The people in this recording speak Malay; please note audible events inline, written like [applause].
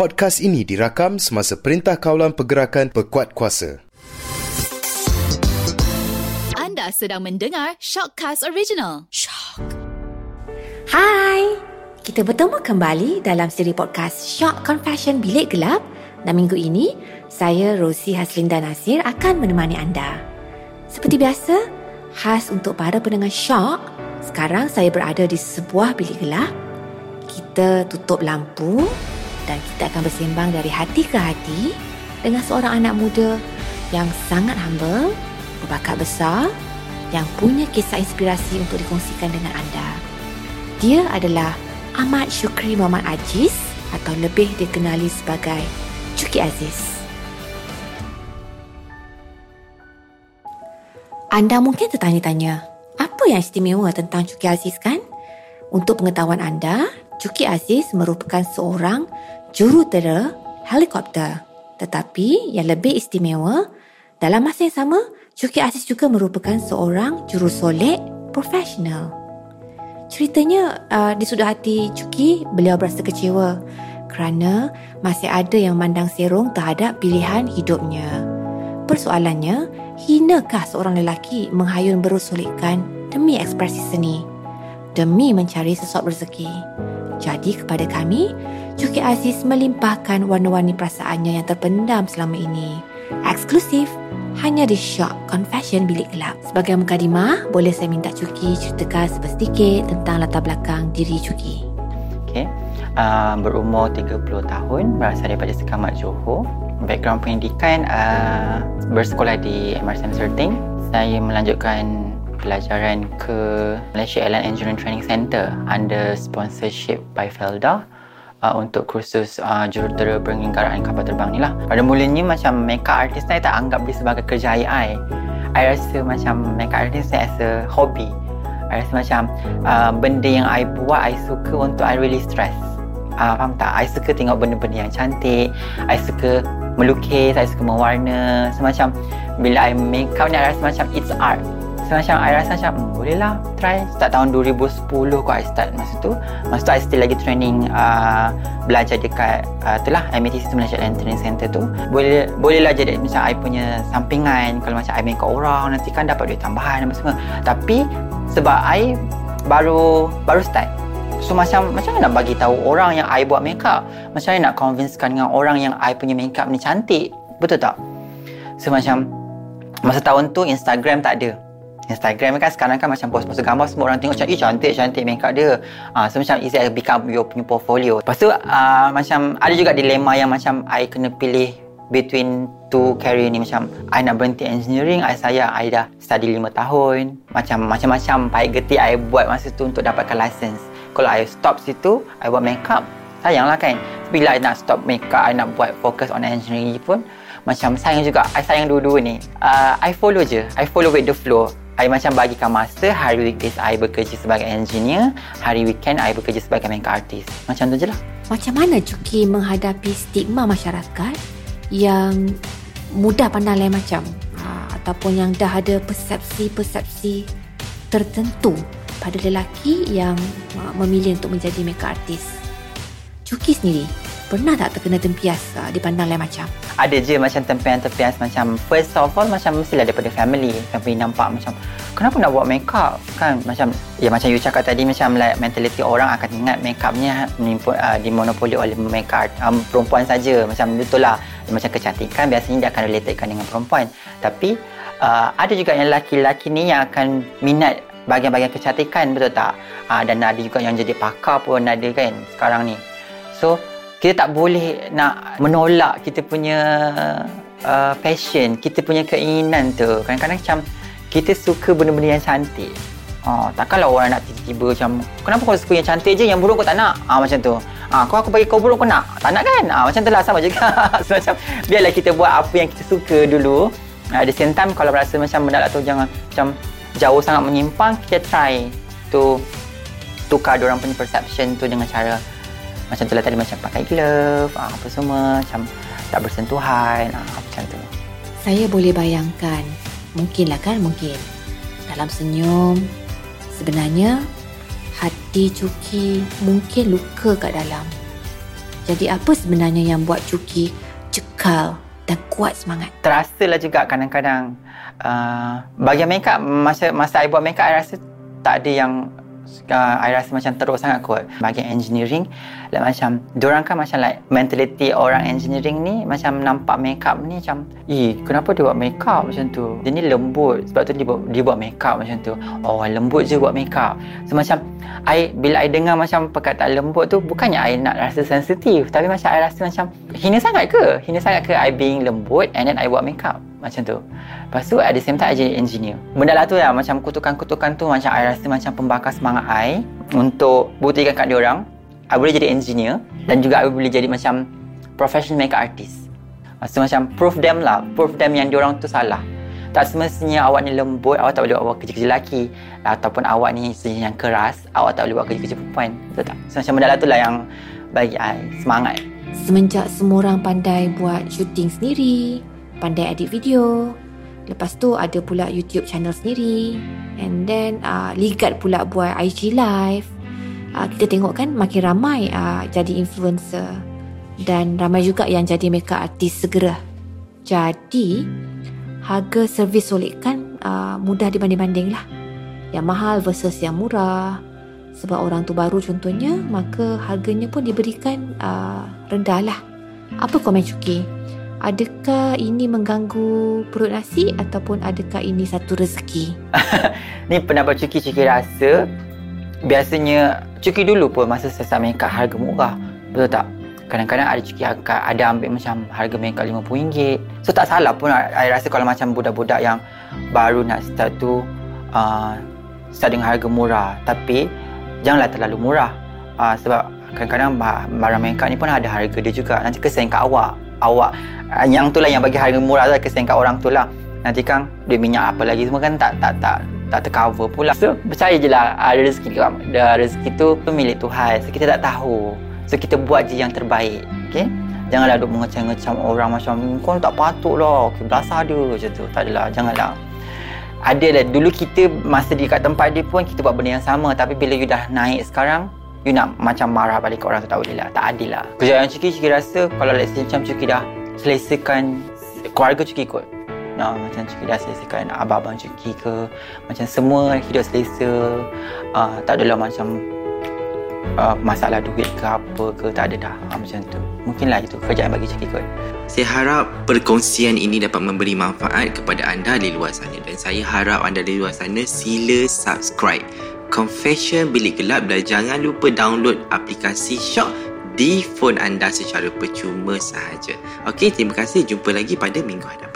Podcast ini dirakam semasa Perintah Kawalan Pergerakan Pekuat Kuasa. Anda sedang mendengar Shockcast Original. Shock. Hai, kita bertemu kembali dalam siri podcast Shock Confession Bilik Gelap dan minggu ini saya Rosie Haslinda Nasir akan menemani anda. Seperti biasa, khas untuk para pendengar Shock, sekarang saya berada di sebuah bilik gelap. Kita tutup lampu dan kita akan bersembang dari hati ke hati dengan seorang anak muda yang sangat humble, berbakat besar, yang punya kisah inspirasi untuk dikongsikan dengan anda. Dia adalah Ahmad Syukri Muhammad Aziz atau lebih dikenali sebagai Cuki Aziz. Anda mungkin tertanya-tanya, apa yang istimewa tentang Cuki Aziz kan? Untuk pengetahuan anda, Cuki Aziz merupakan seorang jurutera helikopter. Tetapi yang lebih istimewa, dalam masa yang sama, Cuki Aziz juga merupakan seorang jurusolek profesional. Ceritanya uh, di sudah hati Cuki, beliau berasa kecewa kerana masih ada yang mandang serong terhadap pilihan hidupnya. Persoalannya, hinakah seorang lelaki menghayun berusulikan demi ekspresi seni? Demi mencari sesuatu rezeki? Jadi kepada kami, Cuki Aziz melimpahkan warna-warni perasaannya yang terpendam selama ini. Eksklusif hanya di Shock Confession Bilik Gelap. Sebagai mukadimah, boleh saya minta Cuki ceritakan sedikit tentang latar belakang diri Cuki. Okay. Uh, berumur 30 tahun, berasal daripada Sekamat Johor. Background pendidikan uh, bersekolah di MRSM Serting. Saya melanjutkan pelajaran ke Malaysia Airline Engineering Training Center under sponsorship by Felda uh, untuk kursus uh, jurutera pengingkaraan kapal terbang ni lah. Pada mulanya macam makeup artist saya tak anggap dia sebagai kerja AI. I rasa macam makeup artist saya as a hobby. I rasa macam uh, benda yang I buat, I suka untuk I really stress. Uh, faham tak? I suka tengok benda-benda yang cantik. I suka melukis, I suka mewarna. Semacam bila I makeup ni, I rasa macam it's art. So macam I rasa macam hmm, boleh lah try Start tahun 2010 kot I start masa tu. Masa tu I still lagi training uh, Belajar dekat uh, tu lah MATC Malaysia Land Training Center tu. Boleh boleh lah jadi macam I punya sampingan Kalau macam I main kat orang Nanti kan dapat duit tambahan apa semua. Tapi sebab I baru baru start. So macam macam mana nak bagi tahu orang yang I buat makeup? Macam mana nak convincekan dengan orang yang I punya makeup ni cantik? Betul tak? So macam Masa tahun tu Instagram tak ada Instagram kan sekarang kan macam post-post gambar semua orang tengok macam eh cantik cantik makeup dia. Uh, so macam easy become your punya portfolio. Lepas tu uh, macam ada juga dilema yang macam I kena pilih between two career ni. Macam I nak berhenti engineering I sayang I dah study 5 tahun. Macam macam-macam pahit getih I buat masa tu untuk dapatkan license. Kalau I stop situ I buat makeup sayang lah kan. Bila I nak stop makeup I nak buat fokus on engineering pun macam sayang juga. I sayang dua-dua ni. Uh, I follow je. I follow with the flow I macam bagikan masa hari weekdays I bekerja sebagai engineer, hari weekend I bekerja sebagai makeup artist. Macam tu je lah. Macam mana Cuki menghadapi stigma masyarakat yang mudah pandang lain macam ha, ataupun yang dah ada persepsi-persepsi tertentu pada lelaki yang ha, memilih untuk menjadi makeup artist. Cuki sendiri pernah tak terkena tempias uh, dipandang lain macam? Ada je macam tempias-tempias macam first of all macam mestilah daripada family. Family nampak macam kenapa nak buat makeup? Kan? Macam ya macam you cakap tadi macam like mentality orang akan ingat makeupnya uh, dimonopoli oleh makeup um, perempuan saja. Macam betul lah. Macam kecantikan biasanya dia akan relatekan dengan perempuan. Tapi uh, ada juga yang lelaki-lelaki ni yang akan minat bahagian-bahagian kecantikan betul tak? Uh, dan ada juga yang jadi pakar pun ada kan sekarang ni. So kita tak boleh nak menolak kita punya uh, passion, kita punya keinginan tu. Kadang-kadang macam kita suka benda-benda yang cantik. Oh, takkanlah orang nak tiba-tiba macam kenapa kau suka yang cantik je, yang buruk kau tak nak? Ah macam tu. Ah kau aku bagi kau buruk kau nak? Tak nak kan? Ah macam tu lah sama juga. [laughs] so, macam biarlah kita buat apa yang kita suka dulu. At the same time kalau rasa macam benda tu jangan macam jauh sangat menyimpang, kita try tu tukar orang punya perception tu dengan cara macam tu lah tadi macam pakai glove ah, apa semua macam tak bersentuhan ah, macam tu. Saya boleh bayangkan mungkinlah kan mungkin. Dalam senyum sebenarnya hati Cuki mungkin luka kat dalam. Jadi apa sebenarnya yang buat Cuki cekal dan kuat semangat? Terasalah juga kadang-kadang uh, bagian makeup masa masa I buat makeup I rasa tak ada yang I rasa macam teruk sangat kot bagian engineering. Like macam diorang kan macam like mentality orang engineering ni macam nampak makeup ni macam eh kenapa dia buat makeup? macam tu. Dia ni lembut. Sebab tu dia buat, dia buat makeup macam tu. Oh lembut je buat makeup. So macam I, bila I dengar macam perkataan lembut tu bukannya I nak rasa sensitif tapi macam I rasa macam hina sangat ke? Hina sangat ke I being lembut and then I buat makeup macam tu. Lepas tu at the same time I jadi engineer. Benda lah tu lah Macam kutukan-kutukan tu Macam I rasa macam pembakar semangat I Untuk buktikan kat orang I boleh jadi engineer Dan juga I boleh jadi macam Professional makeup artist. Maksud macam proof them lah Proof them yang orang tu salah. Tak semestinya awak ni lembut, awak tak boleh buat kerja-kerja lelaki. Ataupun awak ni yang keras, awak tak boleh buat kerja-kerja perempuan. Betul tak? So, macam benda lah tu lah yang bagi I semangat. Semenjak semua orang pandai buat syuting sendiri Pandai edit video. Lepas tu ada pula YouTube channel sendiri. And then uh, Ligat pula buat IG live. Uh, Kita tengok kan makin ramai uh, jadi influencer. Dan ramai juga yang jadi makeup artist segera. Jadi Harga servis solid kan uh, mudah dibanding-banding lah. Yang mahal versus yang murah. Sebab orang tu baru contohnya Maka harganya pun diberikan uh, rendah lah. Apa komen Cuki? Adakah ini mengganggu perut nasi ataupun adakah ini satu rezeki? [laughs] ni pendapat Cuki, Cuki rasa biasanya Cuki dulu pun masa saya makeup harga murah. Betul tak? Kadang-kadang ada Cuki akan ada ambil macam harga makeup RM50. So tak salah pun saya rasa kalau macam budak-budak yang baru nak start tu uh, start dengan harga murah. Tapi janganlah terlalu murah. Uh, sebab kadang-kadang barang makeup ni pun ada harga dia juga. Nanti kesan kat awak. Awak yang tu lah yang bagi harga murah lah kesian kat orang tu lah. Nanti kan duit minyak apa lagi semua kan tak tak tak tak tercover pula so percaya je lah ada rezeki ada rezeki tu milik Tuhan. So kita tak tahu. So kita buat je yang terbaik okay janganlah duk mengecam-ngecam orang macam kau tak patut lah okay, belasah dia macam tu. Tak adalah janganlah. Ada lah dulu kita masa di kat tempat dia pun kita buat benda yang sama. Tapi bila you dah naik sekarang you nak macam marah balik ke orang tu tak boleh lah tak adil lah. Kerja yang Ciki Ciki rasa kalau let's say macam Ciki dah selesakan keluarga Cuki kot. Nah, macam Cuki dah selesakan abang-abang Cuki ke. Macam semua hidup selesa. Uh, tak adalah macam uh, masalah duit ke apa ke. Tak ada dah. Uh, macam tu. Mungkinlah itu kerjaan bagi Cuki kot. Saya harap perkongsian ini dapat memberi manfaat kepada anda di luar sana. Dan saya harap anda di luar sana sila subscribe. Confession Bilik Gelap dan jangan lupa download aplikasi Shock di phone anda secara percuma sahaja. Okey, terima kasih. Jumpa lagi pada minggu hadapan.